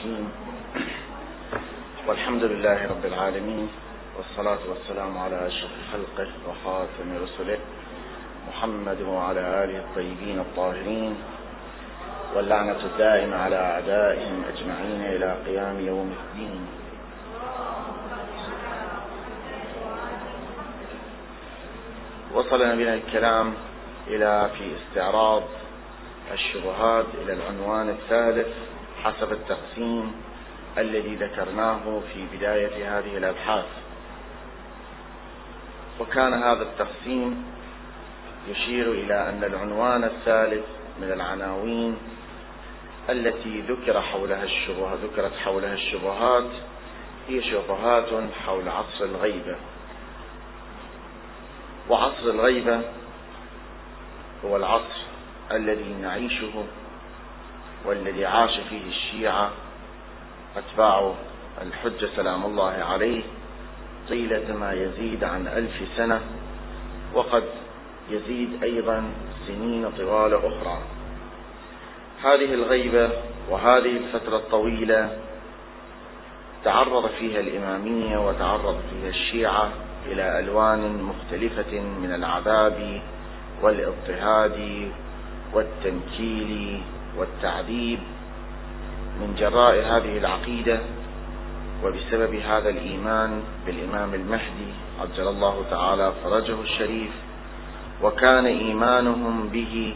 الرحيم. والحمد لله رب العالمين والصلاة والسلام على أشرف خلقه وخاتم رسله محمد وعلى آله الطيبين الطاهرين واللعنة الدائمة على أعدائهم أجمعين إلى قيام يوم الدين. وصلنا بنا الكلام إلى في استعراض الشبهات إلى العنوان الثالث حسب التقسيم الذي ذكرناه في بداية هذه الأبحاث. وكان هذا التقسيم يشير إلى أن العنوان الثالث من العناوين التي ذكر حولها الشبهات ذكرت حولها الشبهات هي شبهات حول عصر الغيبة. وعصر الغيبة هو العصر الذي نعيشه والذي عاش فيه الشيعة أتباع الحجة سلام الله عليه طيلة ما يزيد عن ألف سنة وقد يزيد أيضا سنين طوال أخرى. هذه الغيبة وهذه الفترة الطويلة تعرض فيها الإمامية وتعرض فيها الشيعة إلى ألوان مختلفة من العذاب والإضطهاد والتنكيل والتعذيب من جراء هذه العقيدة وبسبب هذا الإيمان بالإمام المهدي عجل الله تعالى فرجه الشريف وكان إيمانهم به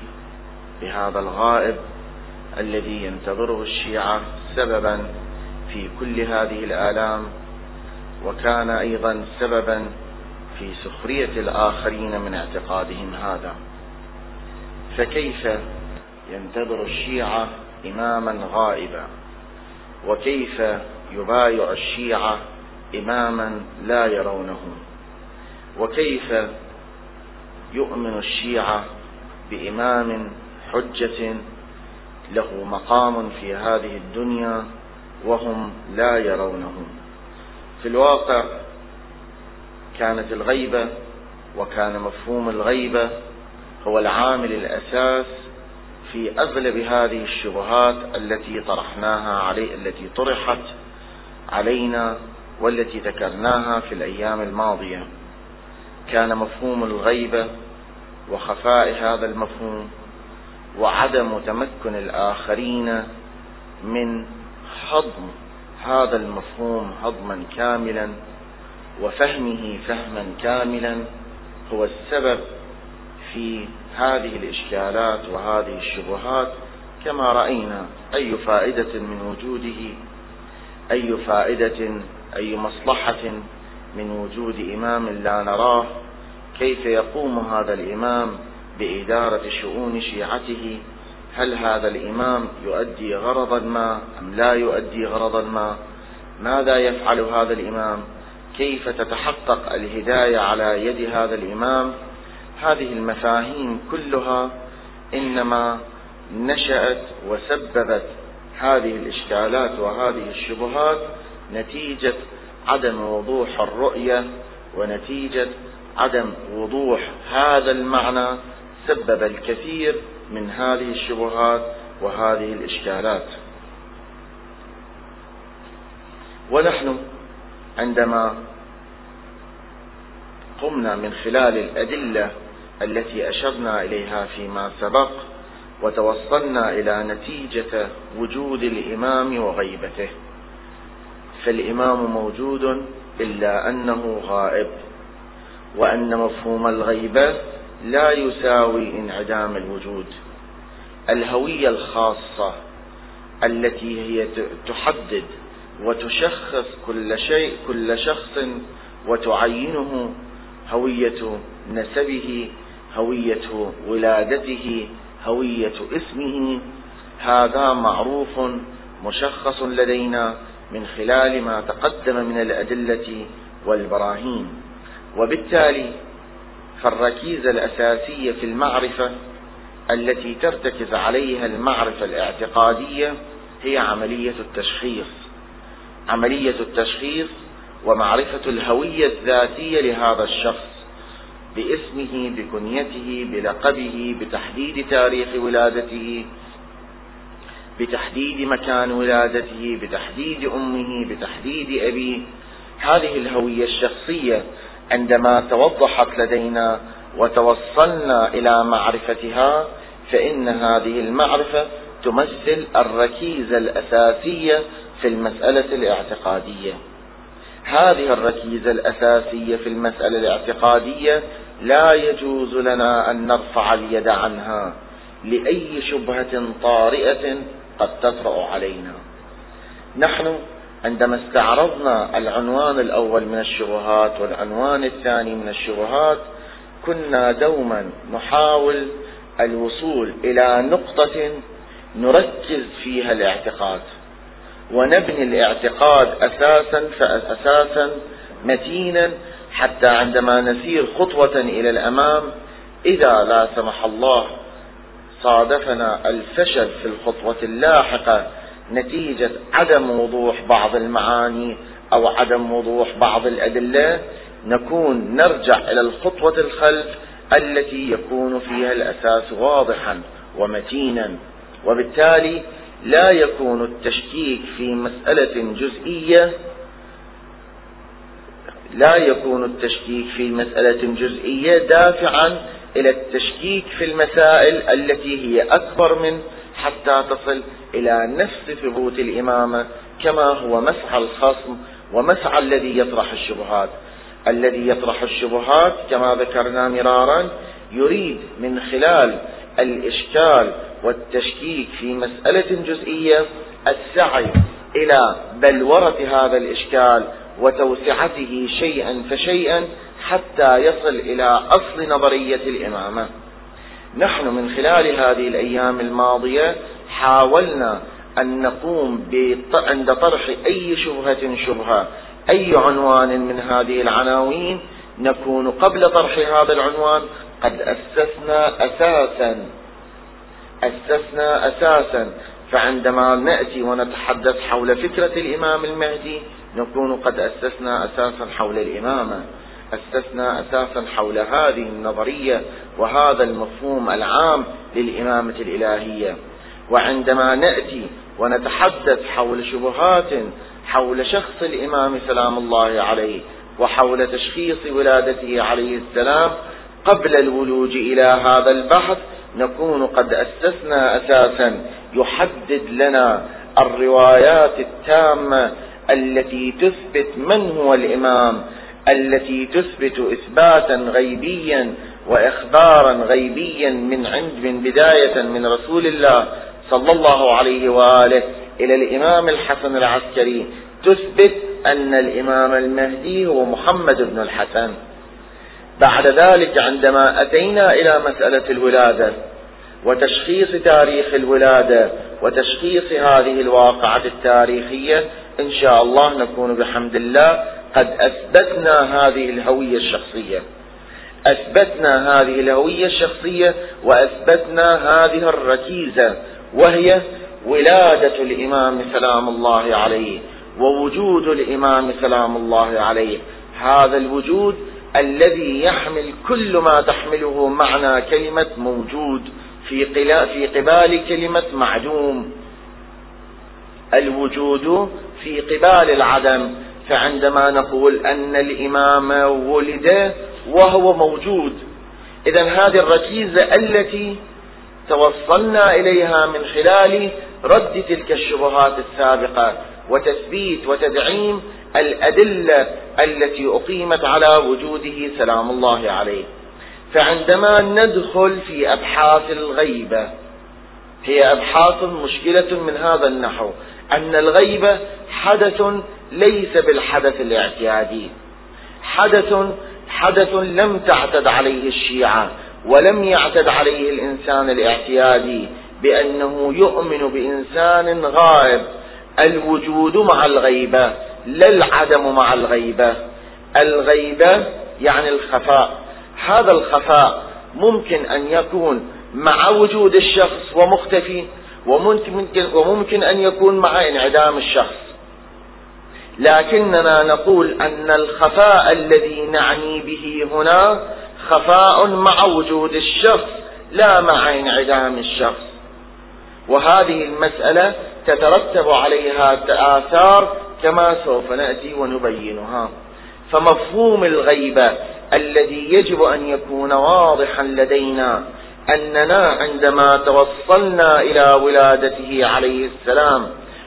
بهذا الغائب الذي ينتظره الشيعة سببا في كل هذه الآلام وكان أيضا سببا في سخرية الآخرين من اعتقادهم هذا. فكيف ينتظر الشيعة إماما غائبا. وكيف يبايع الشيعة إماما لا يرونه؟ وكيف يؤمن الشيعة بإمام حجة له مقام في هذه الدنيا وهم لا يرونه؟ في الواقع كانت الغيبة وكان مفهوم الغيبة هو العامل الأساس في أغلب هذه الشبهات التي طرحناها علي التي طرحت علينا والتي ذكرناها في الأيام الماضية. كان مفهوم الغيبة وخفاء هذا المفهوم وعدم تمكن الآخرين من هضم هذا المفهوم هضما كاملا وفهمه فهما كاملا هو السبب في هذه الإشكالات وهذه الشبهات كما رأينا أي فائدة من وجوده أي فائدة أي مصلحة من وجود إمام لا نراه كيف يقوم هذا الإمام بإدارة شؤون شيعته؟ هل هذا الإمام يؤدي غرضا ما أم لا يؤدي غرضا ما؟ ماذا يفعل هذا الإمام؟ كيف تتحقق الهداية على يد هذا الإمام؟ هذه المفاهيم كلها إنما نشأت وسببت هذه الإشكالات وهذه الشبهات نتيجة عدم وضوح الرؤية ونتيجة عدم وضوح هذا المعنى سبب الكثير من هذه الشبهات وهذه الإشكالات. ونحن عندما قمنا من خلال الأدلة التي أشرنا إليها فيما سبق وتوصلنا إلى نتيجة وجود الإمام وغيبته. فالإمام موجود إلا أنه غائب وأن مفهوم الغيبة لا يساوي انعدام الوجود. الهوية الخاصة التي هي تحدد وتشخص كل شيء كل شخص وتعينه هوية نسبه هوية ولادته هوية اسمه. هذا معروف مشخص لدينا من خلال ما تقدم من الأدلة والبراهين. وبالتالي فالركيزة الأساسية في المعرفة التي ترتكز عليها المعرفة الاعتقادية هي عملية التشخيص. عملية التشخيص ومعرفة الهوية الذاتية لهذا الشخص. باسمه بكنيته بلقبه بتحديد تاريخ ولادته بتحديد مكان ولادته بتحديد أمه بتحديد أبيه. هذه الهوية الشخصية عندما توضحت لدينا وتوصلنا إلى معرفتها فإن هذه المعرفة تمثل الركيزة الأساسية في المسألة الاعتقادية. هذه الركيزة الأساسية في المسألة الاعتقادية لا يجوز لنا أن نرفع اليد عنها لأي شبهة طارئة قد تطرأ علينا. نحن عندما استعرضنا العنوان الأول من الشبهات والعنوان الثاني من الشبهات كنا دوما نحاول الوصول إلى نقطة نركز فيها الاعتقاد. ونبني الاعتقاد أساسا فاساسا متينا حتى عندما نسير خطوة إلى الأمام إذا لا سمح الله صادفنا الفشل في الخطوة اللاحقة نتيجة عدم وضوح بعض المعاني أو عدم وضوح بعض الأدلة نكون نرجع إلى الخطوة الخلف التي يكون فيها الأساس واضحا ومتينا. وبالتالي لا يكون التشكيك في مسألة جزئية لا يكون التشكيك في مسألة جزئية دافعا إلى التشكيك في المسائل التي هي أكبر من حتى تصل إلى نفس ثبوت الإمامة كما هو مسعى الخصم ومسعى الذي يطرح الشبهات. الذي يطرح الشبهات كما ذكرنا مرارا يريد من خلال الإشكال والتشكيك في مسألة جزئية السعي إلى بلورة هذا الإشكال وتوسعته شيئا فشيئا حتى يصل إلى أصل نظرية الإمامة. نحن من خلال هذه الأيام الماضية حاولنا أن نقوم عند طرح أي شبهة شبهة أي عنوان من هذه العناوين نكون قبل طرح هذا العنوان. قد أسسنا أساسا أسسنا أساسا فعندما نأتي ونتحدث حول فكرة الإمام المهدي نكون قد أسسنا أساسا حول الإمامة. أسسنا أساسا حول هذه النظرية وهذا المفهوم العام للإمامة الإلهية. وعندما نأتي ونتحدث حول شبهات حول شخص الإمام سلام الله عليه وحول تشخيص ولادته عليه السلام قبل الولوج إلى هذا البحث نكون قد أسسنا أساسا. يحدد لنا الروايات التامة التي تثبت من هو الإمام التي تثبت إثباتا غيبيا وإخبارا غيبيا من عند من بداية من رسول الله صلى الله عليه وآله إلى الإمام الحسن العسكري. تثبت أن الإمام المهدي هو محمد بن الحسن. بعد ذلك عندما أتينا إلى مسألة الولادة وتشخيص تاريخ الولادة وتشخيص هذه الواقعة التاريخية إن شاء الله نكون بحمد الله قد أثبتنا هذه الهوية الشخصية. أثبتنا هذه الهوية الشخصية وأثبتنا هذه الركيزة وهي ولادة الإمام سلام الله عليه ووجود الإمام سلام الله عليه. هذا الوجود الذي يحمل كل ما تحمله معنى كلمة موجود في في قبال كلمة معدوم. الوجود في قبال العدم. فعندما نقول أن الإمام ولد وهو موجود إذا هذه الركيزة التي توصلنا إليها من خلال رد تلك الشبهات السابقة. وتثبيت وتدعيم الأدلة التي أقيمت على وجوده سلام الله عليه. فعندما ندخل في أبحاث الغيبة هي أبحاث مشكلة من هذا النحو أن الغيبة حدث ليس بالحدث الاعتيادي. حدث حدث لم تعتد عليه الشيعة ولم يعتد عليه الإنسان الاعتيادي بأنه يؤمن بإنسان غائب الوجود مع الغيبة لا العدم مع الغيبة. الغيبة يعني الخفاء. هذا الخفاء ممكن أن يكون مع وجود الشخص ومختفي وممكن, وممكن أن يكون مع انعدام الشخص. لكننا نقول أن الخفاء الذي نعني به هنا خفاء مع وجود الشخص لا مع انعدام الشخص. وهذه المسألة تترتب عليها آثار كما سوف نأتي ونبينها. فمفهوم الغيبة الذي يجب أن يكون واضحا لدينا أننا عندما توصلنا إلى ولادته عليه السلام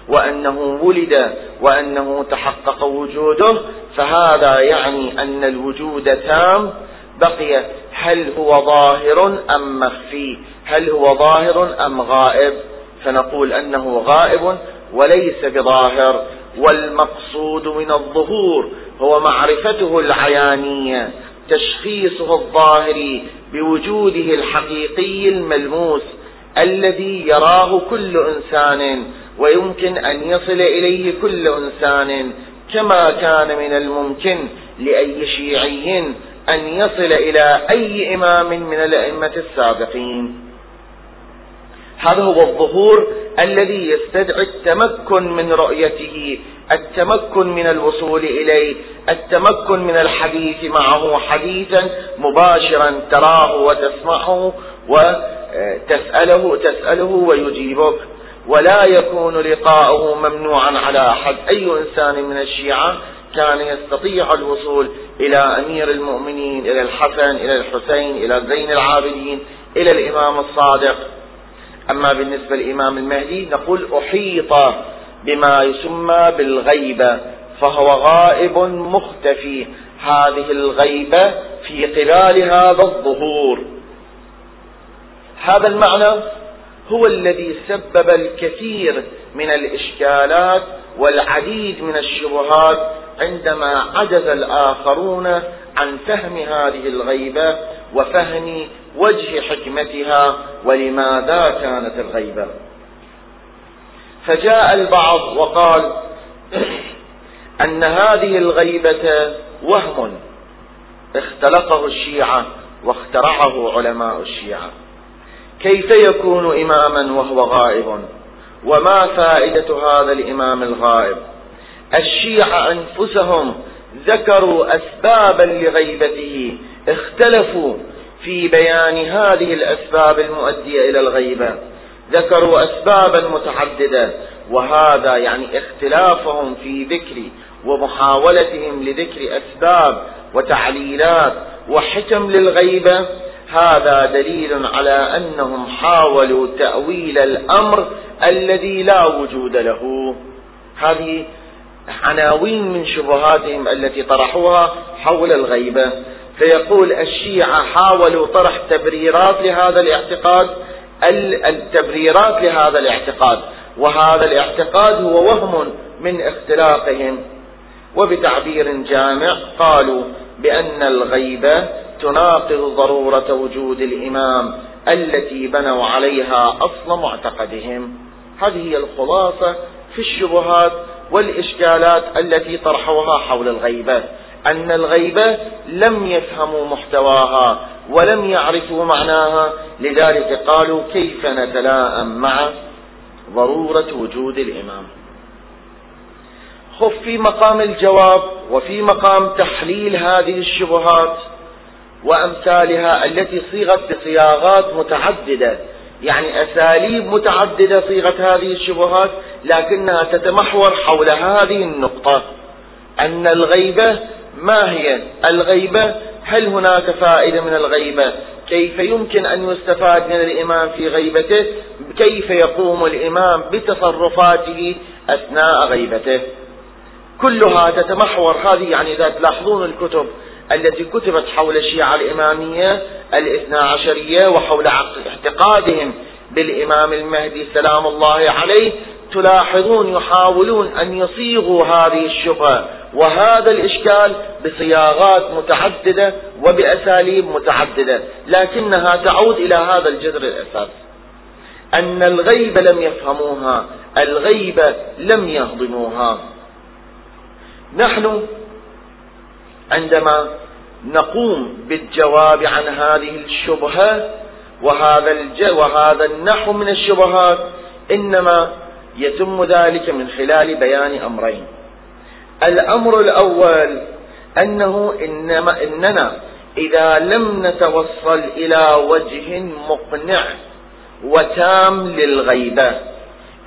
وأنه ولد وأنه تحقق وجوده فهذا يعني أن الوجود تام. بقي هل هو ظاهر أم مخفي؟ هل هو ظاهر أم غائب؟ فنقول أنه غائب وليس بظاهر والمقصود من الظهور هو معرفته العيانية تشخيصه الظاهري بوجوده الحقيقي الملموس الذي يراه كل إنسان ويمكن أن يصل إليه كل إنسان كما كان من الممكن لأي شيعي أن يصل إلى أي إمام من الأئمة السابقين. هذا هو الظهور الذي يستدعي التمكن من رؤيته التمكن من الوصول إليه التمكن من الحديث معه حديثا مباشرا تراه وتسمعه وتسأله تسأله ويجيبك. ولا يكون لقاؤه ممنوعا على أحد. أي إنسان من الشيعة كان يستطيع الوصول إلى أمير المؤمنين إلى الحسن إلى الحسين إلى زين العابدين إلى الإمام الصادق. أما بالنسبة للإمام المهدي نقول أحيط بما يسمى بالغيبة فهو غائب مختفي. هذه الغيبة في قبال هذا الظهور. هذا المعنى هو الذي سبب الكثير من الإشكالات والعديد من الشبهات عندما عجز الآخرون عن فهم هذه الغيبة. وفهم وجه حكمتها ولماذا كانت الغيبة. فجاء البعض وقال أن هذه الغيبة وهم اختلقه الشيعة واخترعه علماء الشيعة. كيف يكون إماما وهو غائب؟ وما فائدة هذا الإمام الغائب؟ الشيعة أنفسهم ذكروا أسبابا لغيبته اختلفوا في بيان هذه الأسباب المؤدية إلى الغيبة. ذكروا أسبابا متعددة وهذا يعني اختلافهم في ذكر ومحاولتهم لذكر أسباب وتعليلات وحكم للغيبة. هذا دليل على أنهم حاولوا تأويل الأمر الذي لا وجود له. هذه عناوين من شبهاتهم التي طرحوها حول الغيبة. فيقول الشيعة حاولوا طرح تبريرات لهذا الاعتقاد التبريرات لهذا الاعتقاد وهذا الاعتقاد هو وهم من اختلاقهم. وبتعبير جامع قالوا بأن الغيبة تناقض ضرورة وجود الإمام التي بنوا عليها أصل معتقدهم. هذه هي الخلاصة في الشبهات والإشكالات التي طرحوها حول الغيبة. أن الغيبة لم يفهموا محتواها ولم يعرفوا معناها. لذلك قالوا كيف نتلاءم مع ضرورة وجود الإمام؟ خف في مقام الجواب وفي مقام تحليل هذه الشبهات وأمثالها التي صيغت بصياغات متعددة. يعني أساليب متعددة صيغة هذه الشبهات لكنها تتمحور حول هذه النقطة أن الغيبة ما هي الغيبة؟ هل هناك فائدة من الغيبة؟ كيف يمكن أن يستفاد من الإمام في غيبته؟ كيف يقوم الإمام بتصرفاته أثناء غيبته؟ كلها تتمحور هذه يعني إذا تلاحظون الكتب التي كتبت حول الشيعة الإمامية الاثنا عشرية وحول اعتقادهم بالإمام المهدي سلام الله عليه تلاحظون يحاولون أن يصيغوا هذه الشبهة وهذا الإشكال بصياغات متعددة وبأساليب متعددة لكنها تعود إلى هذا الجذر الأساس أن الغيبة لم يفهموها الغيبة لم يهضموها نحن عندما نقوم بالجواب عن هذه الشبهة وهذا. وهذا النحو من الشبهات إنما يتم ذلك من خلال بيان أمرين. الأمر الأول أنه إنما إننا إذا لم نتوصل إلى وجه مقنع وتام للغيبة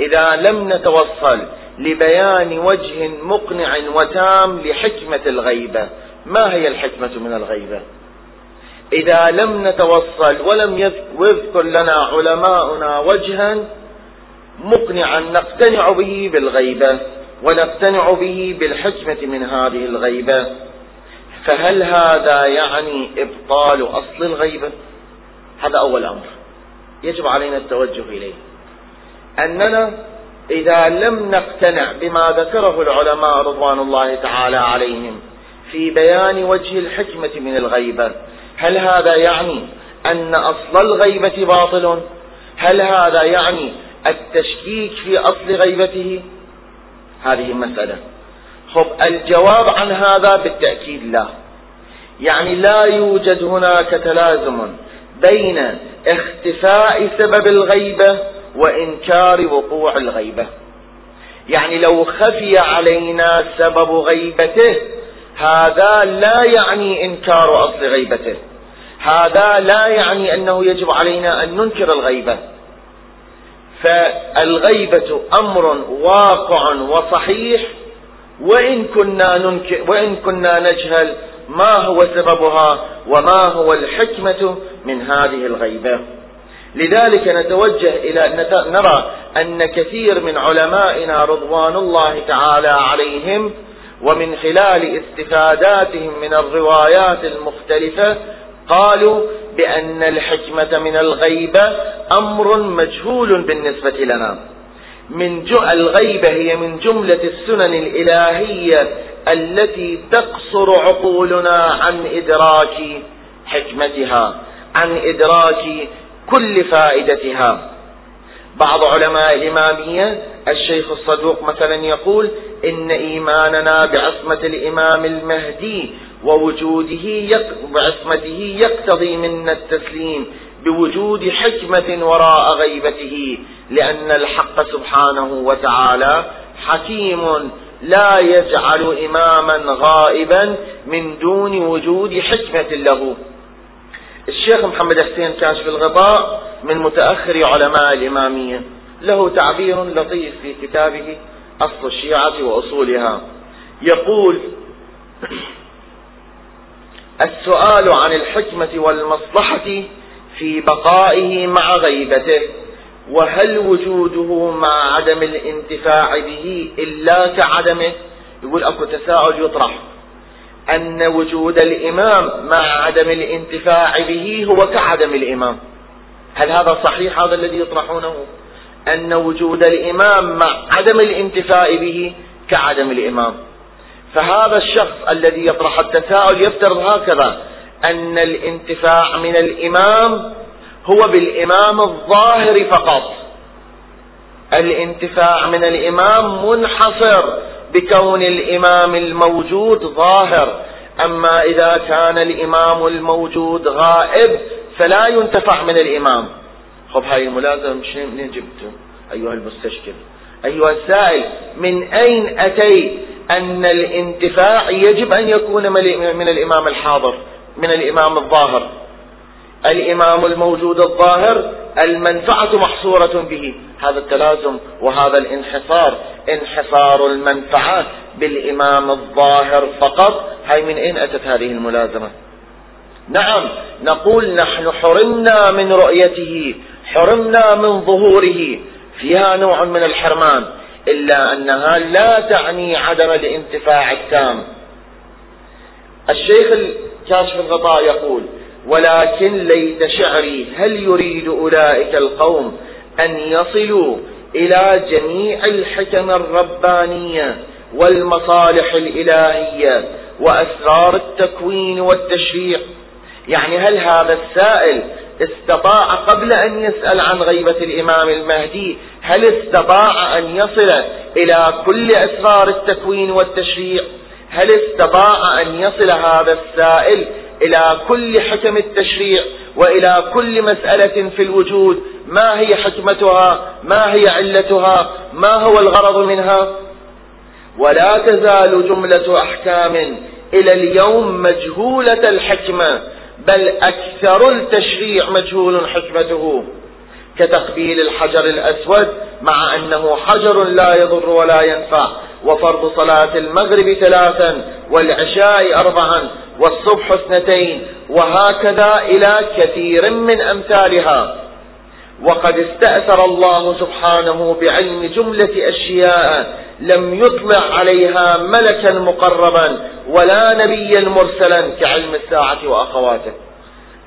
إذا لم نتوصل لبيان وجه مقنع وتام لحكمة الغيبة. ما هي الحكمة من الغيبة؟ إذا لم نتوصل ولم يذكر لنا علماؤنا وجها مقنعا نقتنع به بالغيبة ونقتنع به بالحكمة من هذه الغيبة. فهل هذا يعني إبطال أصل الغيبة؟ هذا أول أمر. يجب علينا التوجه إليه. أننا إذا لم نقتنع بما ذكره العلماء رضوان الله تعالى عليهم في بيان وجه الحكمة من الغيبة هل هذا يعني أن أصل الغيبة باطل؟ هل هذا يعني التشكيك في أصل غيبته؟ هذه مسألة خب الجواب عن هذا بالتأكيد لا. يعني لا يوجد هناك تلازم بين اختفاء سبب الغيبة وإنكار وقوع الغيبة. يعني لو خفي علينا سبب غيبته هذا لا يعني إنكار أصل غيبته. هذا لا يعني أنه يجب علينا أن ننكر الغيبة. فالغيبة أمر واقع وصحيح وإن كنا ننكر وإن كنا نجهل ما هو سببها وما هو الحكمة من هذه الغيبة. لذلك نتوجه إلى نرى أن كثير من علمائنا رضوان الله تعالى عليهم ومن خلال استفاداتهم من الروايات المختلفة قالوا بأن الحكمة من الغيبة أمر مجهول بالنسبة لنا. من الغيبة هي من جملة السنن الإلهية التي تقصر عقولنا عن إدراك حكمتها عن إدراك كل فائدتها. بعض علماء الإمامية الشيخ الصدوق مثلا يقول إن إيماننا بعصمة الإمام المهدي ووجوده بعصمته يقتضي منا التسليم بوجود حكمة وراء غيبته لأن الحق سبحانه وتعالى حكيم لا يجعل إماما غائبا من دون وجود حكمة له. الشيخ محمد حسين كاشف الغطاء من متأخر علماء الإمامية. له تعبير لطيف في كتابه أصل الشيعة وأصولها. يقول السؤال عن الحكمة والمصلحة في بقائه مع غيبته وهل وجوده مع عدم الانتفاع به إلا كعدمه؟ يقول أكو تساؤل يطرح. أن وجود الإمام مع عدم الانتفاع به هو كعدم الإمام. هل هذا صحيح هذا الذي يطرحونه؟ أن وجود الإمام مع عدم الانتفاع به كعدم الإمام. فهذا الشخص الذي يطرح التساؤل يفترض هكذا. أن الانتفاع من الإمام هو بالإمام الظاهر فقط. الانتفاع من الإمام منحصر بكون الإمام الموجود ظاهر. أما إذا كان الإمام الموجود غائب فلا ينتفع من الإمام. خب هاي الملازمة منين جبته أيها المستشكل. أيها السائل من أين أتيت أن الانتفاع يجب أن يكون من الإمام الحاضر؟ من الإمام الظاهر. الإمام الموجود الظاهر المنفعة محصورة به. هذا التلازم وهذا الانحصار. انحصار المنفعة بالإمام الظاهر فقط. هاي من أين أتت هذه الملازمة؟ نعم نقول نحن حرمنا من رؤيته حرمنا من ظهوره. فيها نوع من الحرمان إلا أنها لا تعني عدم الانتفاع التام. الشيخ كاشف الغطاء يقول ولكن ليت شعري هل يريد أولئك القوم أن يصلوا إلى جميع الحكم الربانية والمصالح الإلهية وأسرار التكوين والتشريع؟ يعني هل هذا السائل استطاع قبل أن يسأل عن غيبة الإمام المهدي هل استطاع أن يصل إلى كل أسرار التكوين والتشريع؟ هل استطاع أن يصل هذا السائل إلى كل حكم التشريع وإلى كل مسألة في الوجود؟ ما هي حكمتها؟ ما هي علتها؟ ما هو الغرض منها؟ ولا تزال جملة أحكام إلى اليوم مجهولة الحكمة بل أكثر التشريع مجهول حكمته. كتقبيل الحجر الأسود مع أنه حجر لا يضر ولا ينفع. وفرض صلاة المغرب ثلاثا والعشاء أربعا والصبح اثنتين وهكذا إلى كثير من أمثالها. وقد استأثر الله سبحانه بعلم جملة أشياء لم يطلع عليها ملكا مقربا ولا نبيا مرسلا كعلم الساعة وأخواته.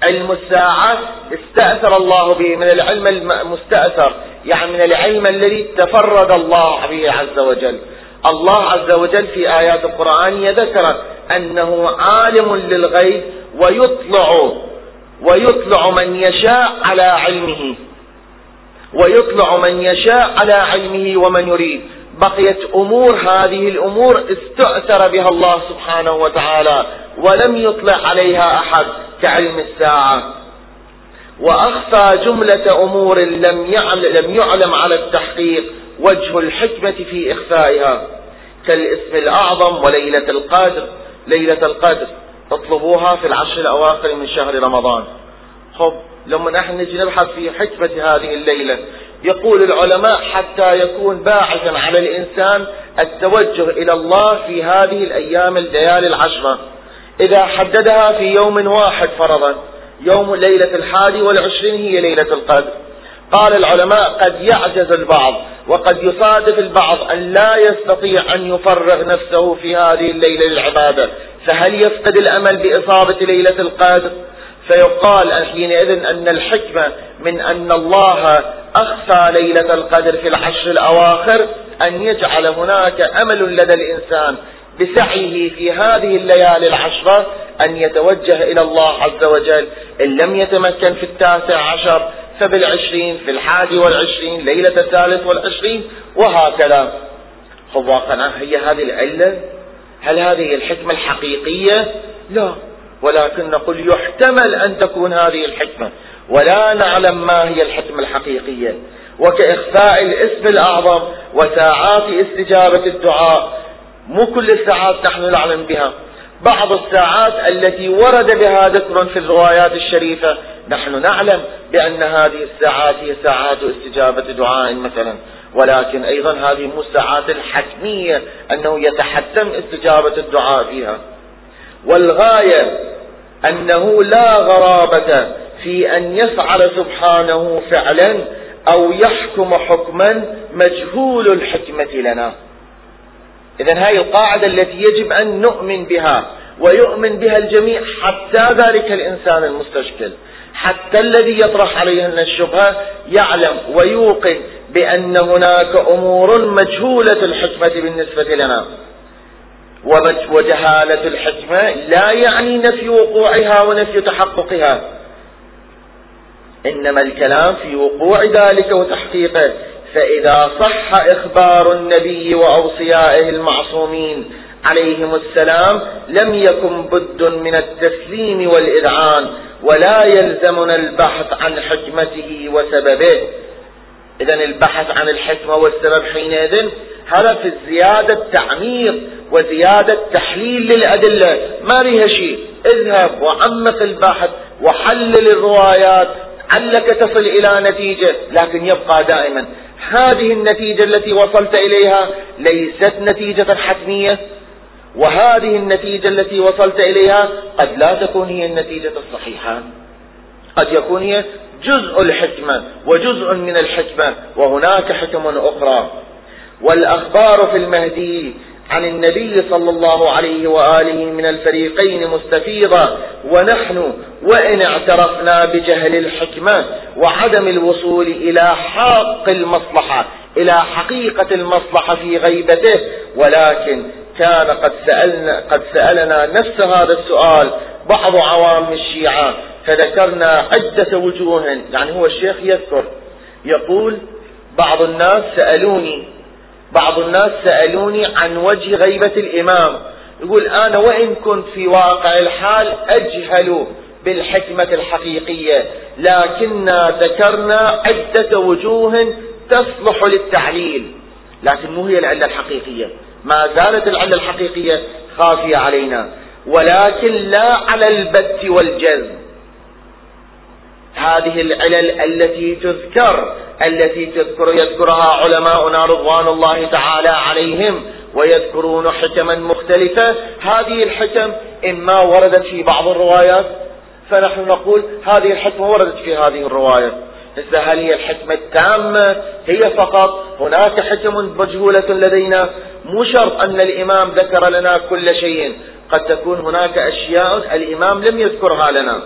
علم الساعة استأثر الله به من العلم المستأثر يعني من العلم الذي تفرد الله به عز وجل. الله عز وجل في آيات القرآن ذكر أنه عالم للغيب ويطلع ويطلع من يشاء على علمه. ويطلع من يشاء على علمه ومن يريد. بقيت أمور هذه الأمور استأثر بها الله سبحانه وتعالى ولم يطلع عليها أحد كعلم الساعة. وأخفى جملة أمور لم يعلم, لم يعلم على التحقيق وجه الحكمة في إخفائها. كالاسم الأعظم وليلة القدر. ليلة القدر. تطلبوها في العشر الأواخر من شهر رمضان. خب لما نحن نجي نبحث في حكمة هذه الليلة يقول العلماء حتى يكون باعثا على الإنسان التوجه إلى الله في هذه الأيام الليالي العشرة. إذا حددها في يوم واحد فرضا. يوم ليلة الحادي والعشرين هي ليلة القدر. قال العلماء قد يعجز البعض وقد يصادف البعض أن لا يستطيع أن يفرغ نفسه في هذه الليلة للعبادة. فهل يفقد الأمل بإصابة ليلة القدر؟ فيقال حينئذ أن الحكمة من أن الله أخفى ليلة القدر في العشر الأواخر أن يجعل هناك أمل لدى الإنسان بسعيه في هذه الليالي العشرة أن يتوجه إلى الله عز وجل. إن لم يتمكن في التاسع عشر فبالعشرين في الحادي والعشرين ليلة الثالث والعشرين وهكذا. خواقنا هي هذه العلة؟ هل هذه الحكمة الحقيقية؟ لا. ولكن نقول يحتمل أن تكون هذه الحكمة. ولا نعلم ما هي الحكمة الحقيقية. وكإخفاء الإسم الأعظم وساعات استجابة الدعاء مو كل الساعات نحن نعلم بها. بعض الساعات التي ورد بها ذكر في الروايات الشريفة نحن نعلم بأن هذه الساعات هي ساعات استجابة دعاء مثلا. ولكن أيضا هذه مو الساعات الحتمية أنه يتحتم استجابة الدعاء فيها. والغاية أنه لا غرابة في أن يفعل سبحانه فعلا أو يحكم حكما مجهول الحكمة لنا. إذا هذه القاعدة التي يجب أن نؤمن بها ويؤمن بها الجميع حتى ذلك الإنسان المستشكل. حتى الذي يطرح عليه الشبهة يعلم ويوقن بأن هناك أمور مجهولة الحكمة بالنسبة لنا. وجهالة الحكمة لا يعني نفي وقوعها ونفي تحققها. إنما الكلام في وقوع ذلك وتحقيقه. فإذا صح إخبار النبي وأوصيائه المعصومين عليهم السلام لم يكن بد من التسليم والإذعان ولا يلزمنا البحث عن حكمته وسببه. إذا البحث عن الحكمة والسبب حينئذ هذا في الزيادة تعميق وزيادة تحليل للأدلة. ما بها شيء؟ اذهب وعمق البحث وحلل الروايات علك تصل إلى نتيجة لكن يبقى دائما. هذه النتيجة التي وصلت إليها ليست نتيجة حتمية وهذه النتيجة التي وصلت إليها قد لا تكون هي النتيجة الصحيحة. قد يكون هي جزء الحكمة وجزء من الحكمة وهناك حكم أخرى. والأخبار في المهدي عن النبي صلى الله عليه وآله من الفريقين مستفيضة ونحن وإن اعترفنا بجهل الحكمة وعدم الوصول إلى حق المصلحة إلى حقيقة المصلحة في غيبته. ولكن كان قد سألنا, قد سألنا نفس هذا السؤال بعض عوام الشيعة فذكرنا عدة وجوه يعني هو الشيخ يذكر يقول بعض الناس سألوني بعض الناس سألوني عن وجه غيبة الإمام. يقول أنا وإن كنت في واقع الحال أجهل بالحكمة الحقيقية لكننا ذكرنا عدة وجوه تصلح للتعليل. لكن مو هي العلة الحقيقية. ما زالت العلة الحقيقية خافية علينا. ولكن لا على البت والجزم. هذه العلل التي تذكر التي تذكر يذكرها علماؤنا رضوان الله تعالى عليهم ويذكرون حكما مختلفة. هذه الحكم إما وردت في بعض الروايات فنحن نقول هذه الحكمة وردت في هذه الرواية إذا هل هي الحكمة التامة؟ هي فقط. هناك حكم مجهولة لدينا. مو شرط أن الإمام ذكر لنا كل شيء. قد تكون هناك أشياء الإمام لم يذكرها لنا.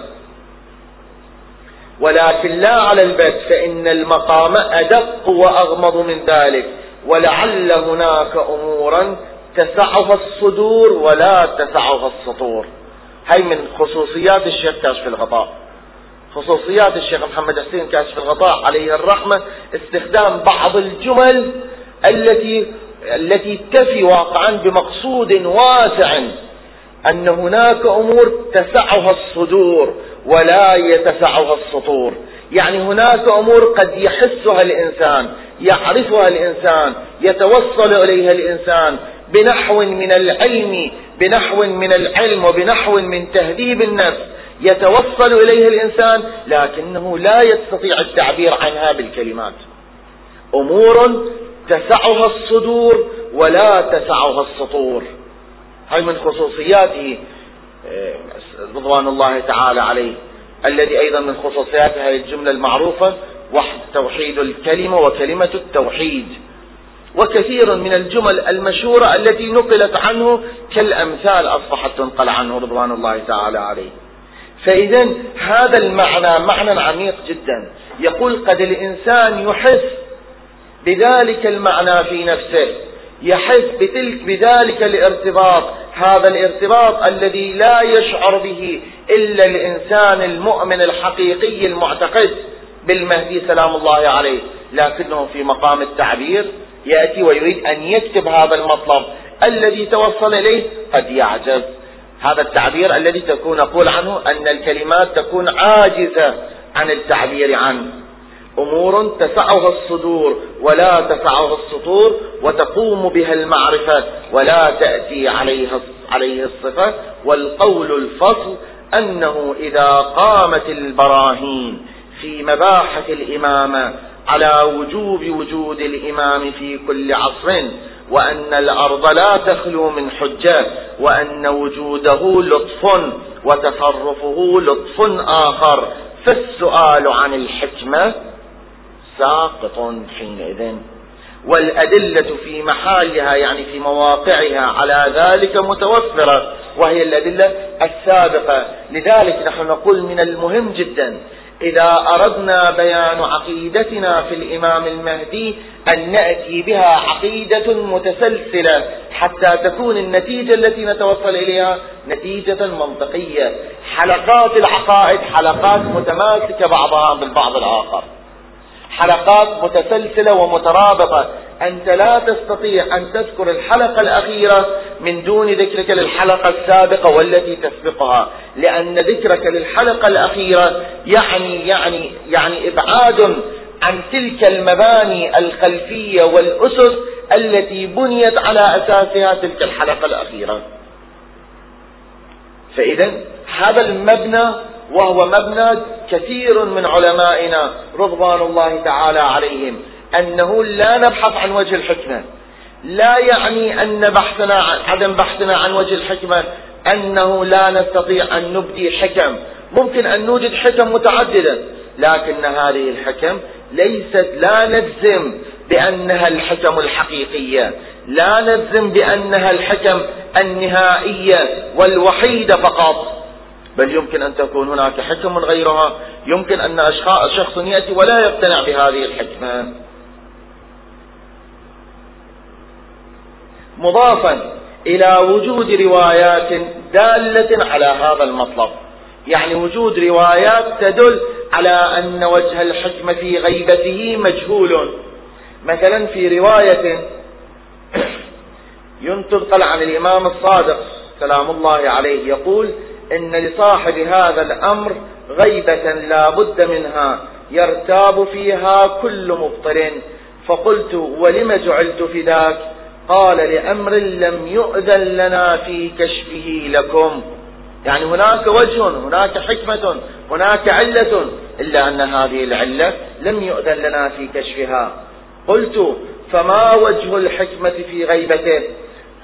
ولكن لا على البت فإن المقام أدق وأغمض من ذلك. ولعل هناك أمورا تسعها الصدور ولا تسعها السطور. هاي من خصوصيات الشيخ كاشف الغطاء. خصوصيات الشيخ محمد حسين كاشف الغطاء عليه الرحمة استخدام بعض الجمل التي التي تفي واقعا بمقصود واسع أن هناك أمور تسعها الصدور. ولا يتسعها السطور. يعني هناك أمور قد يحسها الإنسان يعرفها الإنسان يتوصل إليها الإنسان بنحو من العلم بنحو من العلم وبنحو من تهذيب النفس. يتوصل إليها الإنسان لكنه لا يستطيع التعبير عنها بالكلمات. أمور تسعها الصدور ولا تسعها السطور. هاي من خصوصياته. رضوان الله تعالى عليه الذي أيضا من خصوصيات هذه الجملة المعروفة وحد توحيد الكلمة وكلمة التوحيد. وكثير من الجمل المشهورة التي نقلت عنه كالأمثال أصبحت تنقل عنه رضوان الله تعالى عليه. فإذا هذا المعنى معنى عميق جدا. يقول قد الإنسان يحس بذلك المعنى في نفسه. يحس بتلك بذلك الارتباط. هذا الارتباط الذي لا يشعر به إلا الإنسان المؤمن الحقيقي المعتقد بالمهدي سلام الله عليه. لكنه في مقام التعبير يأتي ويريد أن يكتب هذا المطلب الذي توصل إليه قد يعجز هذا التعبير الذي تكون أقول عنه أن الكلمات تكون عاجزة عن التعبير عنه. أمور تسعها الصدور ولا تسعها السطور وتقوم بها المعرفة ولا تأتي عليها عليه الصفة والقول الفصل أنه إذا قامت البراهين في مباحة الإمامة على وجوب وجود الإمام في كل عصر وأن الأرض لا تخلو من حجة وأن وجوده لطف وتصرفه لطف آخر فالسؤال عن الحكمة ساقط حينئذ والأدلة في محلها يعني في مواقعها على ذلك متوفرة وهي الأدلة السابقة. لذلك نحن نقول من المهم جدا إذا أردنا بيان عقيدتنا في الإمام المهدي أن نأتي بها عقيدة متسلسلة حتى تكون النتيجة التي نتوصل إليها نتيجة منطقية. حلقات العقائد حلقات متماسكة بعضها بالبعض الآخر. حلقات متسلسلة ومترابطة. أنت لا تستطيع أن تذكر الحلقة الأخيرة من دون ذكرك للحلقة السابقة والتي تسبقها. لأن ذكرك للحلقة الأخيرة يعني يعني يعني إبعاد عن تلك المباني الخلفية والأسس التي بنيت على أساسها تلك الحلقة الأخيرة. فإذا هذا المبنى وهو مبنى كثير من علمائنا رضوان الله تعالى عليهم أنه لا نبحث عن وجه الحكمة. لا يعني أن بحثنا عدم بحثنا عن وجه الحكمة أنه لا نستطيع أن نبدي حكم. ممكن أن نوجد حكم متعددة لكن هذه الحكم ليست لا نجزم بأنها الحكم الحقيقية. لا نجزم بأنها الحكم النهائية والوحيدة فقط. بل يمكن أن تكون هناك حكم غيرها. يمكن أن شخص يأتي ولا يقتنع بهذه الحكمة. مضافا إلى وجود روايات دالة على هذا المطلب. يعني وجود روايات تدل على أن وجه الحكمة في غيبته مجهول. مثلا في رواية ينتقل عن الإمام الصادق سلام الله عليه يقول إن لصاحب هذا الأمر غيبة لا بد منها يرتاب فيها كل مبطل. فقلت ولم جعلت فداك قال لأمر لم يؤذن لنا في كشفه لكم. يعني هناك وجه هناك حكمة هناك علة إلا أن هذه العلة لم يؤذن لنا في كشفها. قلت فما وجه الحكمة في غيبته؟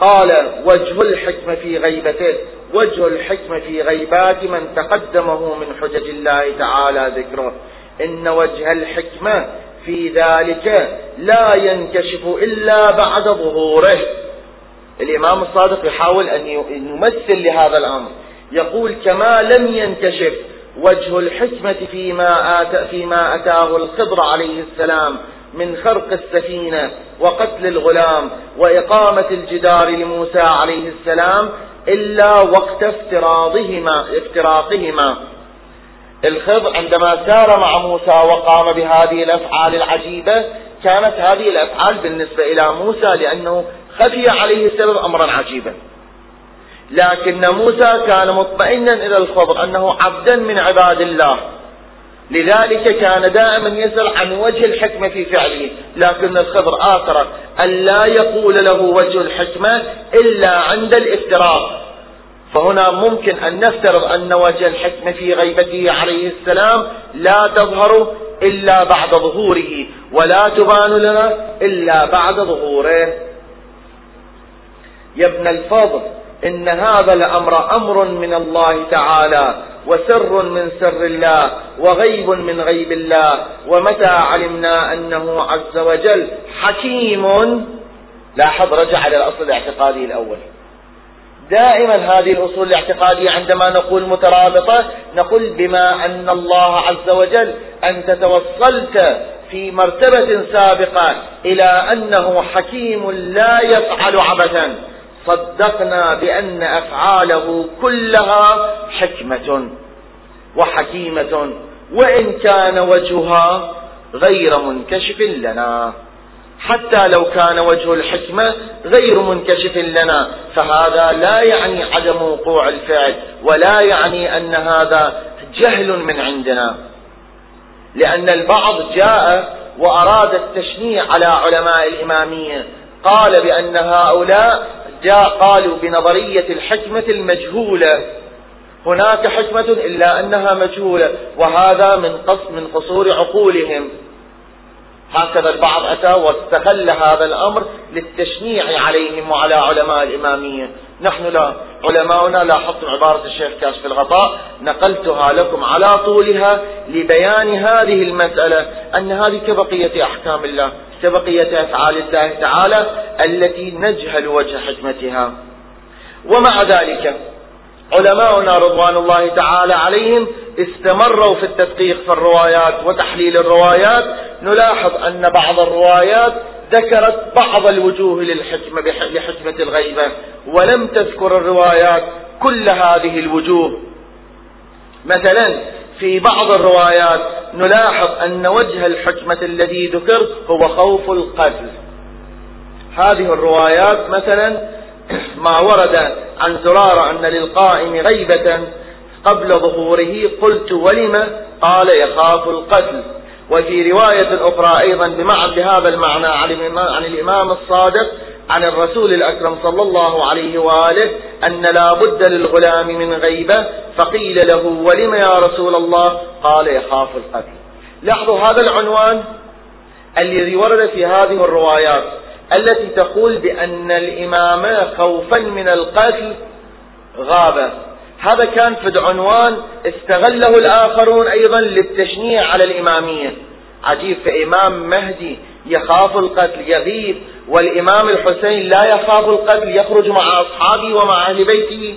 قال وجه الحكمة في غيبته وجه الحكمة في غيبات من تقدمه من حجج الله تعالى ذكره. إن وجه الحكمة في ذلك لا ينكشف إلا بعد ظهوره. الإمام الصادق يحاول أن يمثل لهذا الأمر. يقول كما لم ينكشف وجه الحكمة فيما, آت فيما أتاه الخضر عليه السلام من خرق السفينة وقتل الغلام وإقامة الجدار لموسى عليه السلام إلا وقت افتراضهما افتراقهما. الخضر عندما سار مع موسى وقام بهذه الأفعال العجيبة كانت هذه الأفعال بالنسبة إلى موسى لأنه خفي عليه السبب أمرا عجيبا. لكن موسى كان مطمئنا إلى الخضر أنه عبدا من عباد الله. لذلك كان دائما يسأل عن وجه الحكمة في فعله لكن الخضر آثر أن لا يقول له وجه الحكمة إلا عند الافتراق فهنا ممكن أن نفترض أن وجه الحكمة في غيبته عليه السلام لا تظهر إلا بعد ظهوره ولا تبان لنا إلا بعد ظهوره. يا ابن الفضل إن هذا الأمر أمر من الله تعالى وسر من سر الله وغيب من غيب الله ومتى علمنا أنه عز وجل حكيم؟ لاحظ رجع على الأصل الاعتقادي الأول. دائما هذه الأصول الاعتقادية عندما نقول مترابطة نقول بما أن الله عز وجل أنت توصلت في مرتبة سابقة إلى أنه حكيم لا يفعل عبثا. صدقنا بأن أفعاله كلها حكمة وحكيمة وإن كان وجهها غير منكشف لنا. حتى لو كان وجه الحكمة غير منكشف لنا فهذا لا يعني عدم وقوع الفعل ولا يعني أن هذا جهل من عندنا. لأن البعض جاء وأراد التشنيع على علماء الإمامية قال بأن هؤلاء جاء قالوا بنظرية الحكمة المجهولة. هناك حكمة إلا أنها مجهولة وهذا من قص من قصور عقولهم. هكذا البعض أتى واستغل هذا الأمر للتشنيع عليهم وعلى علماء الإمامية. نحن لا علماؤنا لاحظتم عبارة الشيخ كاشف الغطاء. نقلتها لكم على طولها لبيان هذه المسألة أن هذه كبقية أحكام الله كبقية أفعال الله تعالى التي نجهل وجه حكمتها. ومع ذلك علماؤنا رضوان الله تعالى عليهم استمروا في التدقيق في الروايات وتحليل الروايات. نلاحظ أن بعض الروايات ذكرت بعض الوجوه للحكمة لحكمة الغيبة ولم تذكر الروايات كل هذه الوجوه. مثلا في بعض الروايات نلاحظ أن وجه الحكمة الذي ذكر هو خوف القتل. هذه الروايات مثلا ما ورد عن زرار أن للقائم غيبة قبل ظهوره قلت ولم؟ قال يخاف القتل. وفي رواية أخرى أيضا بمعنى بهذا المعنى عن الإمام الصادق عن الرسول الأكرم صلى الله عليه وآله أن لا بد للغلام من غيبة فقيل له ولم يا رسول الله؟ قال يخاف القتل. لاحظوا هذا العنوان الذي ورد في هذه الروايات. التي تقول بأن الإمام خوفا من القتل غاب. هذا كان في عنوان استغله الآخرون أيضا للتشنيع على الإمامية. عجيب فإمام مهدي يخاف القتل يغيب والإمام الحسين لا يخاف القتل يخرج مع أصحابه ومع أهل بيته.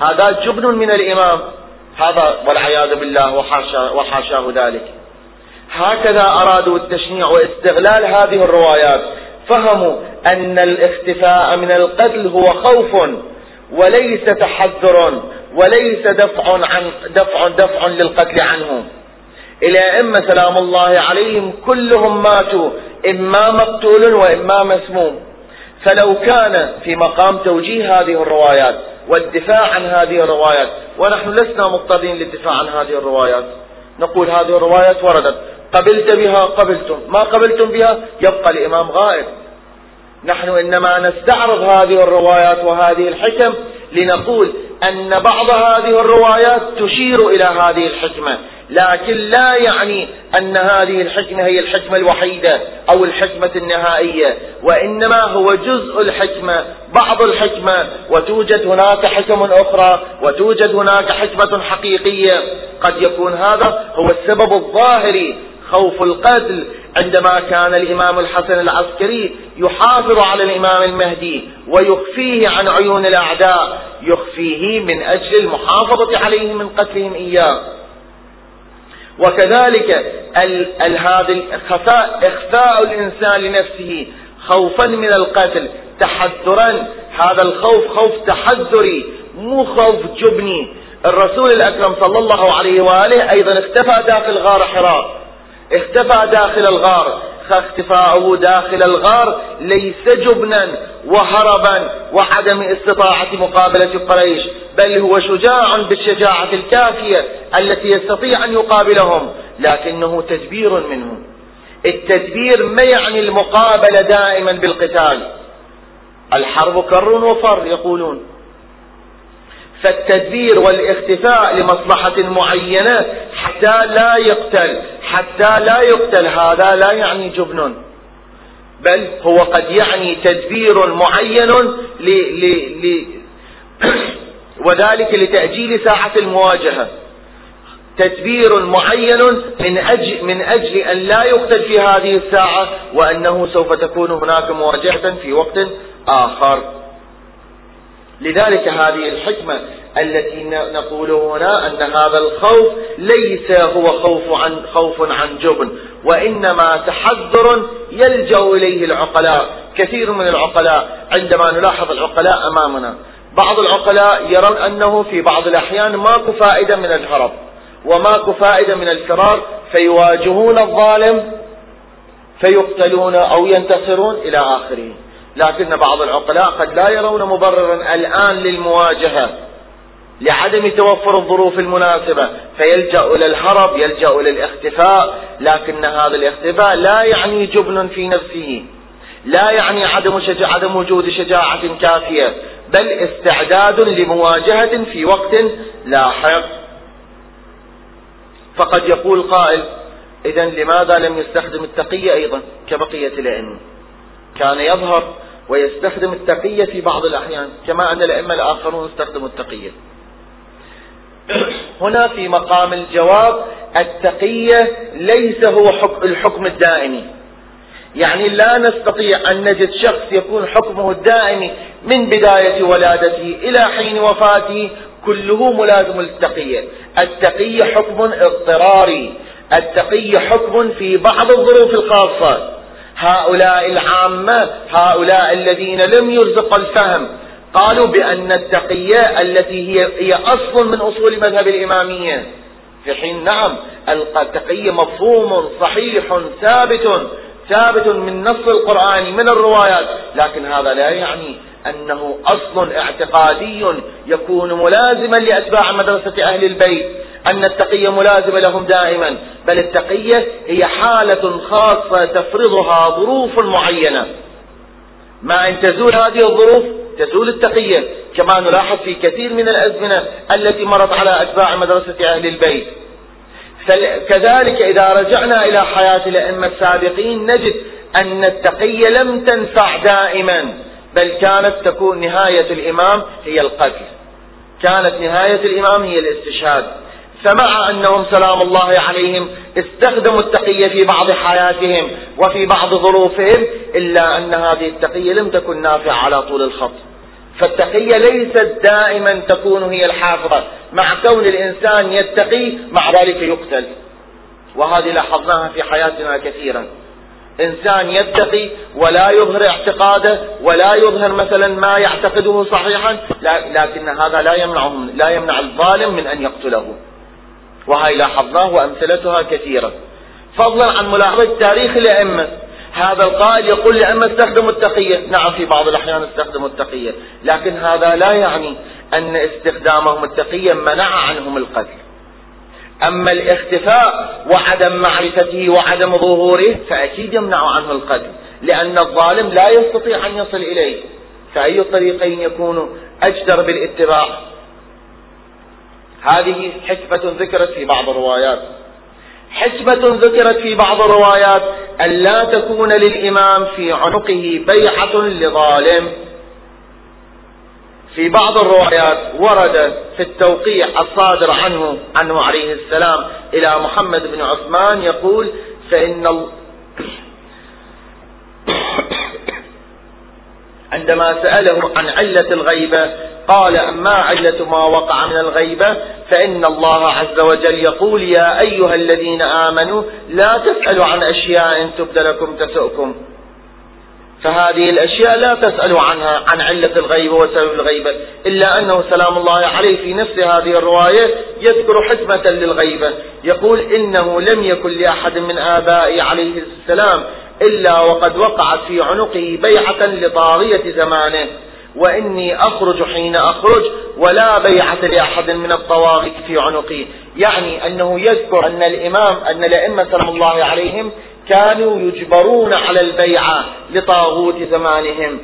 هذا جبن من الإمام. هذا والعياذ بالله وحاشا وحاشاه ذلك. هكذا أرادوا التشنيع واستغلال هذه الروايات. فهموا أن الاختفاء من القتل هو خوف وليس تحذر وليس دفع عن دفع دفع للقتل عنه الأئمة سلام الله عليهم كلهم ماتوا إما مقتول وإما مسموم. فلو كان في مقام توجيه هذه الروايات والدفاع عن هذه الروايات ونحن لسنا مضطرين للدفاع عن هذه الروايات. نقول هذه الروايات وردت. قبلت بها قبلتم. ما قبلتم بها؟ يبقى الإمام غائب. نحن إنما نستعرض هذه الروايات وهذه الحكم لنقول أن بعض هذه الروايات تشير إلى هذه الحكمة لكن لا يعني أن هذه الحكمة هي الحكمة الوحيدة أو الحكمة النهائية وإنما هو جزء الحكمة بعض الحكمة وتوجد هناك حكم أخرى وتوجد هناك حكمة حقيقية. قد يكون هذا هو السبب الظاهري خوف القتل عندما كان الإمام الحسن العسكري يحافظ على الإمام المهدي ويخفيه عن عيون الأعداء يخفيه من أجل المحافظة عليه من قتلهم إياه. وكذلك هذا إخفاء الإنسان لنفسه خوفا من القتل تحذرا. هذا الخوف خوف تحذري مو خوف جبني. الرسول الأكرم صلى الله عليه وآله أيضا اختفى داخل غار حراء اختفى داخل الغار. فاختفاؤه داخل الغار ليس جبنا وهربا وعدم استطاعة مقابلة قريش بل هو شجاع بالشجاعة الكافية التي يستطيع أن يقابلهم لكنه تدبير منه التدبير ما يعني المقابلة دائما بالقتال. الحرب كر وفر يقولون. فالتدبير والاختفاء لمصلحة معينة حتى لا يقتل حتى لا يقتل هذا لا يعني جبن. بل هو قد يعني تدبير معين ل ل ل وذلك لتأجيل ساعة المواجهة. تدبير معين من أجل, من أجل أن لا يقتل في هذه الساعة وأنه سوف تكون هناك مواجهة في وقت آخر. لذلك هذه الحكمة التي نقول هنا أن هذا الخوف ليس هو خوف عن خوف عن جبن وإنما تحذر يلجأ إليه العقلاء كثير من العقلاء عندما نلاحظ العقلاء أمامنا. بعض العقلاء يرون أنه في بعض الأحيان ماكو فائدة من الهرب وماكو فائدة من الفرار فيواجهون الظالم فيقتلون أو ينتصرون إلى آخره. لكن بعض العقلاء قد لا يرون مبررا الآن للمواجهة لعدم توفر الظروف المناسبة فيلجأ إلى الهرب يلجأ إلى الاختفاء لكن هذا الاختفاء لا يعني جبن في نفسه لا يعني عدم, شجاع عدم وجود شجاعة كافية بل استعداد لمواجهة في وقت لاحق. فقد يقول قائل إذا لماذا لم يستخدم التقية أيضا كبقية الأئمة كان يظهر ويستخدم التقية في بعض الأحيان كما أن الأئمة الآخرون استخدموا التقية. هنا في مقام الجواب التقية ليس هو الحكم الدائمي. يعني لا نستطيع أن نجد شخص يكون حكمه الدائمي من بداية ولادته إلى حين وفاته كله ملازم للتقية. التقية حكم اضطراري. التقية حكم في بعض الظروف الخاصة. هؤلاء العامة هؤلاء الذين لم يرزق الفهم قالوا بأن التقية التي هي, هي أصل من أصول مذهب الإمامية. في حين نعم التقية مفهوم صحيح ثابت ثابت من نص القرآن من الروايات. لكن هذا لا يعني أنه أصل اعتقادي يكون ملازما لأتباع مدرسة أهل البيت. أن التقية ملازمة لهم دائما. بل التقية هي حالة خاصة تفرضها ظروف معينة. ما أن تزول هذه الظروف تزول التقية كما نلاحظ في كثير من الأزمنة التي مرت على أتباع مدرسة أهل البيت. كذلك إذا رجعنا إلى حياة الأئمة السابقين نجد أن التقية لم تنفع دائما بل كانت تكون نهاية الإمام هي القتل. كانت نهاية الإمام هي الاستشهاد. فمع أنهم سلام الله عليهم استخدموا التقية في بعض حياتهم وفي بعض ظروفهم إلا أن هذه التقية لم تكن نافعة على طول الخط. فالتقية ليست دائما تكون هي الحافظة مع كون الإنسان يتقي مع ذلك يقتل. وهذه لاحظناها في حياتنا كثيرا. إنسان يتقي ولا يظهر اعتقاده ولا يظهر مثلا ما يعتقده صحيحا لكن هذا لا يمنعهم لا يمنع الظالم من أن يقتله. وهي لاحظناه وأمثلتها كثيرة فضلا عن ملاحظة تاريخ الأئمة. هذا القائل يقول الأئمة استخدموا التقية. نعم في بعض الأحيان استخدموا التقية. لكن هذا لا يعني أن استخدامهم التقية منع عنهم القتل. أما الاختفاء وعدم معرفته وعدم ظهوره فأكيد يمنع عنه القتل. لأن الظالم لا يستطيع أن يصل إليه. فأي الطريقين يكون أجدر بالاتباع؟ هذه حكمة ذكرت في بعض الروايات. حكمة ذكرت في بعض الروايات أن لا تكون للإمام في عنقه بيعة لظالم. في بعض الروايات ورد في التوقيع الصادر عنه عنه عليه السلام إلى محمد بن عثمان يقول فإن عندما سأله عن علة الغيبة قال أما علة ما وقع من الغيبة فإن الله عز وجل يقول يا أيها الذين آمنوا لا تسألوا عن أشياء تبد لكم تسؤكم. فهذه الأشياء لا تسأل عنها عن علة الغيبة وسبب الغيبة إلا أنه سلام الله عليه في نفس هذه الرواية يذكر حكمة للغيبة. يقول إنه لم يكن لأحد من آبائي عليه السلام إلا وقد وقعت في عنقه بيعة لطاغية زمانه وإني أخرج حين أخرج ولا بيعة لأحد من الطواغيت في عنقي. يعني أنه يذكر أن الإمام أن الأئمة سلام الله عليهم كانوا يجبرون على البيعة لطاغوت زمانهم.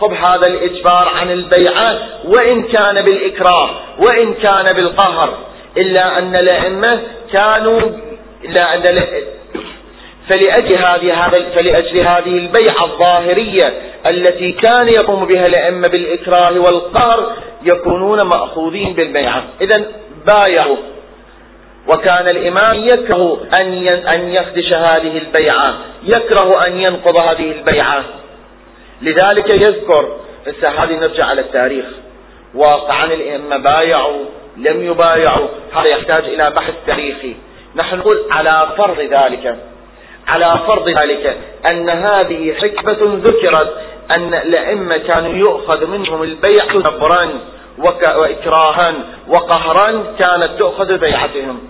خب هذا الإجبار عن البيعة وإن كان بالإكراه وإن كان بالقهر إلا أن الأئمة كانوا إلا أن فلأجل هذه هذا فلأجل هذه البيعة الظاهرية التي كان يقوم بها الأئمة بالإكراه والقهر يكونون مأخوذين بالبيعة. إذا بايعوا. وكان الإمام يكره أن أن يخدش هذه البيعة يكره أن ينقض هذه البيعة. لذلك يذكر هسه هذه نرجع على التاريخ. واقعا الأئمة بايعوا لم يبايعوا هذا يحتاج إلى بحث تاريخي. نحن نقول على فرض ذلك على فرض ذلك أن هذه حكمة ذكرت أن الأئمة كانوا يؤخذ منهم البيع جبرا وإكراها وقهرا كانت تؤخذ بيعتهم.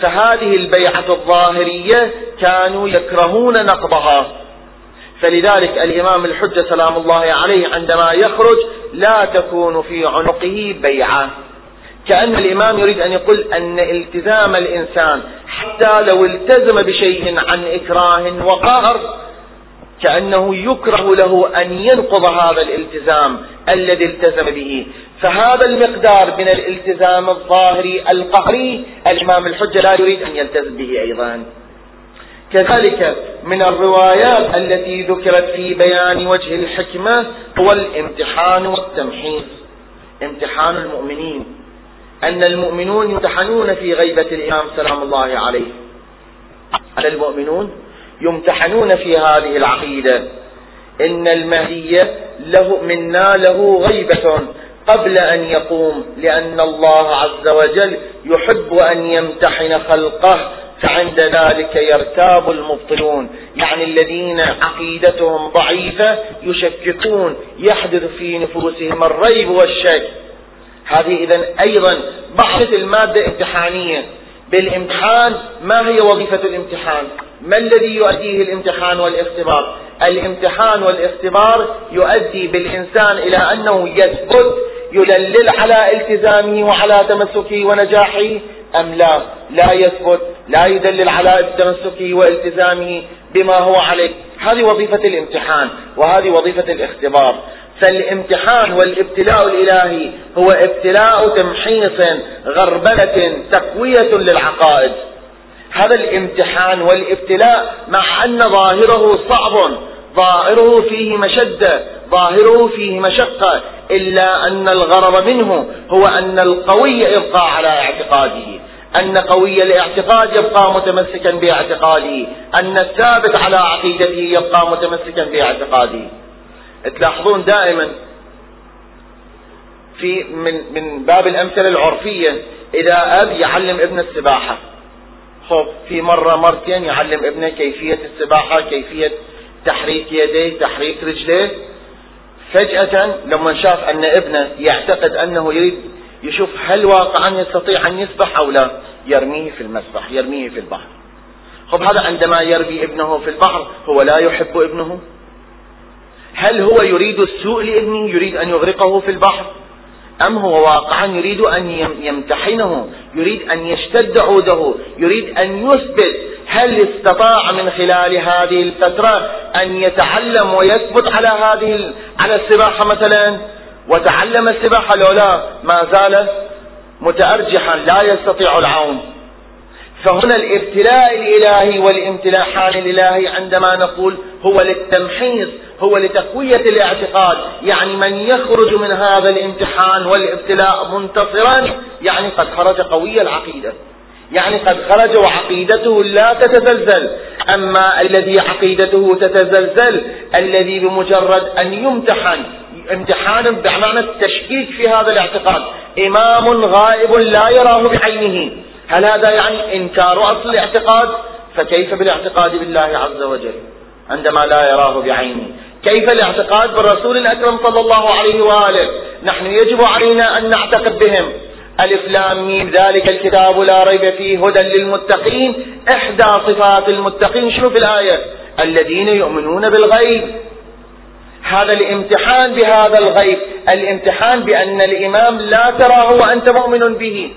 فهذه البيعة الظاهرية كانوا يكرهون نقضها. فلذلك الإمام الحجة سلام الله عليه عندما يخرج لا تكون في عنقه بيعة. كأن الإمام يريد أن يقول أن التزام الإنسان حتى لو التزم بشيء عن إكراه وقهر كأنه يكره له أن ينقض هذا الالتزام الذي التزم به. فهذا المقدار من الالتزام الظاهري القهري الإمام الحجة لا يريد أن يلتزم به أيضا. كذلك من الروايات التي ذكرت في بيان وجه الحكمة هو الامتحان والتمحيص. امتحان المؤمنين. أن المؤمنون يمتحنون في غيبة الإمام سلام الله عليه. أن المؤمنون يمتحنون في هذه العقيدة. إن المهدي له منا له غيبة قبل أن يقوم لأن الله عز وجل يحب أن يمتحن خلقه فعند ذلك يرتاب المبطلون. يعني الذين عقيدتهم ضعيفة يشككون يحدث في نفوسهم الريب والشك. هذه إذا أيضا بحث المادة امتحانية بالامتحان ما هي وظيفة الامتحان؟ ما الذي يؤديه الامتحان والاختبار؟ الامتحان والاختبار يؤدي بالإنسان إلى أنه يثبت يدلل على التزامه وعلى تمسكه ونجاحه أم لا؟ لا يثبت لا يدلل على تمسكه والتزامه بما هو عليه. هذه وظيفة الامتحان وهذه وظيفة الاختبار. فالامتحان والابتلاء الإلهي هو ابتلاء تمحيص غربلة تقوية للعقائد. هذا الامتحان والابتلاء مع أن ظاهره صعب ظاهره فيه مشدة ظاهره فيه مشقة إلا أن الغرض منه هو أن القوي يبقى على اعتقاده. أن قوي الاعتقاد يبقى متمسكا باعتقاده أن الثابت على عقيدته يبقى متمسكا باعتقاده. تلاحظون دائما في من من باب الأمثلة العرفية إذا أب يعلم ابن السباحة. خب في مرة مرتين يعلم ابنه كيفية السباحة كيفية تحريك يديه تحريك رجليه. فجأة لما شاف أن ابنه يعتقد أنه يريد يشوف هل واقعا يستطيع أن يسبح أو لا. يرميه في المسبح يرميه في البحر. خب هذا عندما يرمي ابنه في البحر هو لا يحب ابنه؟ هل هو يريد السوء لابنه؟ يريد أن يغرقه في البحر؟ أم هو واقعا يريد أن يمتحنه؟ يريد أن يشتد عوده؟ يريد أن يثبت؟ هل استطاع من خلال هذه الفترة أن يتعلم ويثبت على هذه على السباحة مثلا؟ وتعلم السباحة لو لا ما زال متأرجحا لا يستطيع العون. فهنا الابتلاء الإلهي والامتلاحان الإلهي عندما نقول هو للتمحيص هو لتقوية الاعتقاد. يعني من يخرج من هذا الامتحان والابتلاء منتصرا يعني قد خرج قوي العقيدة. يعني قد خرج وعقيدته لا تتزلزل. أما الذي عقيدته تتزلزل الذي بمجرد أن يمتحن امتحان بمعنى التشكيك في هذا الاعتقاد. إمام غائب لا يراه بعينه. هل هذا يعني إنكار أصل الاعتقاد؟ فكيف بالاعتقاد بالله عز وجل عندما لا يراه بعينه؟ كيف الاعتقاد بالرسول الأكرم صلى الله عليه وآله؟ نحن يجب علينا أن نعتقد بهم. ألف لام ميم ذلك الكتاب لا ريب فيه هدى للمتقين. إحدى صفات المتقين شنو في الآية. الذين يؤمنون بالغيب. هذا الامتحان بهذا الغيب الامتحان بأن الإمام لا تراه وأنت مؤمن به.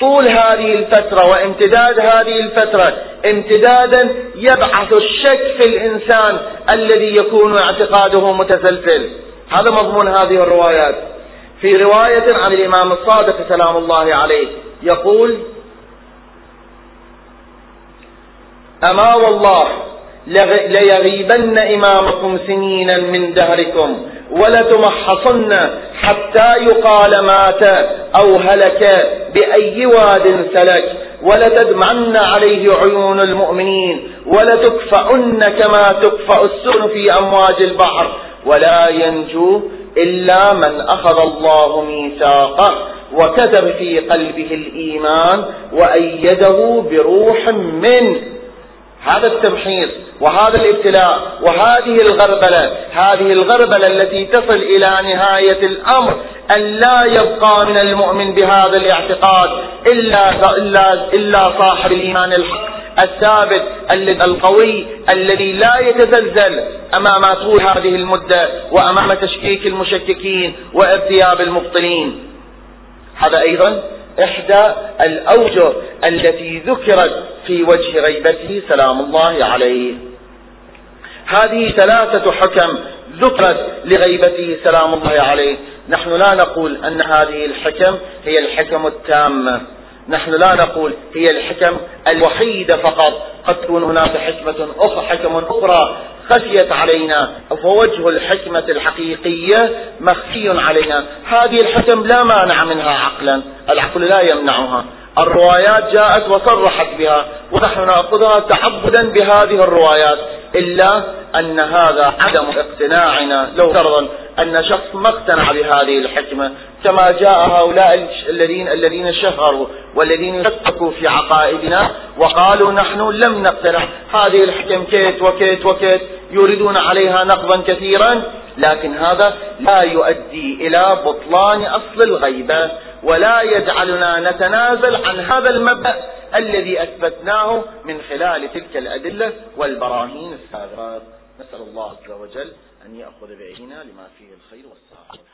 طول هذه الفترة وامتداد هذه الفترة امتدادا يبعث الشك في الإنسان الذي يكون اعتقاده متسلسل. هذا مضمون هذه الروايات. في رواية عن الإمام الصادق سلام الله عليه يقول أما والله ليغيبن إمامكم سنينا من دهركم ولتمحصن حتى يقال مات أو هلك بأي واد سلك ولتدمعن عليه عيون المؤمنين ولتكفأن كما تكفأ السن في أمواج البحر. ولا ينجو إلا من أخذ الله ميثاقه وكتب في قلبه الإيمان وأيده بروح منه. هذا التمحيص وهذا الابتلاء وهذه الغربلة هذه الغربلة التي تصل إلى نهاية الأمر أن لا يبقى من المؤمن بهذا الاعتقاد إلا, إلا, إلا صاحب الإيمان الحق. الثابت القوي الذي لا يتزلزل أمام طول هذه المدة وأمام تشكيك المشككين وارتياب المبطلين. هذا أيضا إحدى الأوجه التي ذكرت في وجه غيبته سلام الله عليه. هذه ثلاثة حكم ذكرت لغيبته سلام الله عليه. نحن لا نقول أن هذه الحكم هي الحكم التامة نحن لا نقول هي الحكم الوحيدة فقط. قد تكون هناك حكمة أخرى حكم أخرى خفيت علينا فوجه الحكمة الحقيقية مخفي علينا. هذه الحكم لا مانع منها عقلا العقل لا يمنعها. الروايات جاءت وصرحت بها ونحن نأخذها تعبدا بهذه الروايات إلا أن هذا عدم اقتناعنا. لو فرضا أن شخص ما اقتنع بهذه الحكمة كما جاء هؤلاء الذين الذين شهروا والذين شككوا في عقائدنا وقالوا نحن لم نقتنع. هذه الحكم كيت وكيت وكيت. يريدون عليها نقضا كثيرا لكن هذا لا يؤدي إلى بطلان أصل الغيبة ولا يجعلنا نتنازل عن هذا المبدأ الذي أثبتناه من خلال تلك الأدلة والبراهين السابقات نسأل الله عز وجل أن يأخذ بأيدينا لما فيه الخير والسعادة.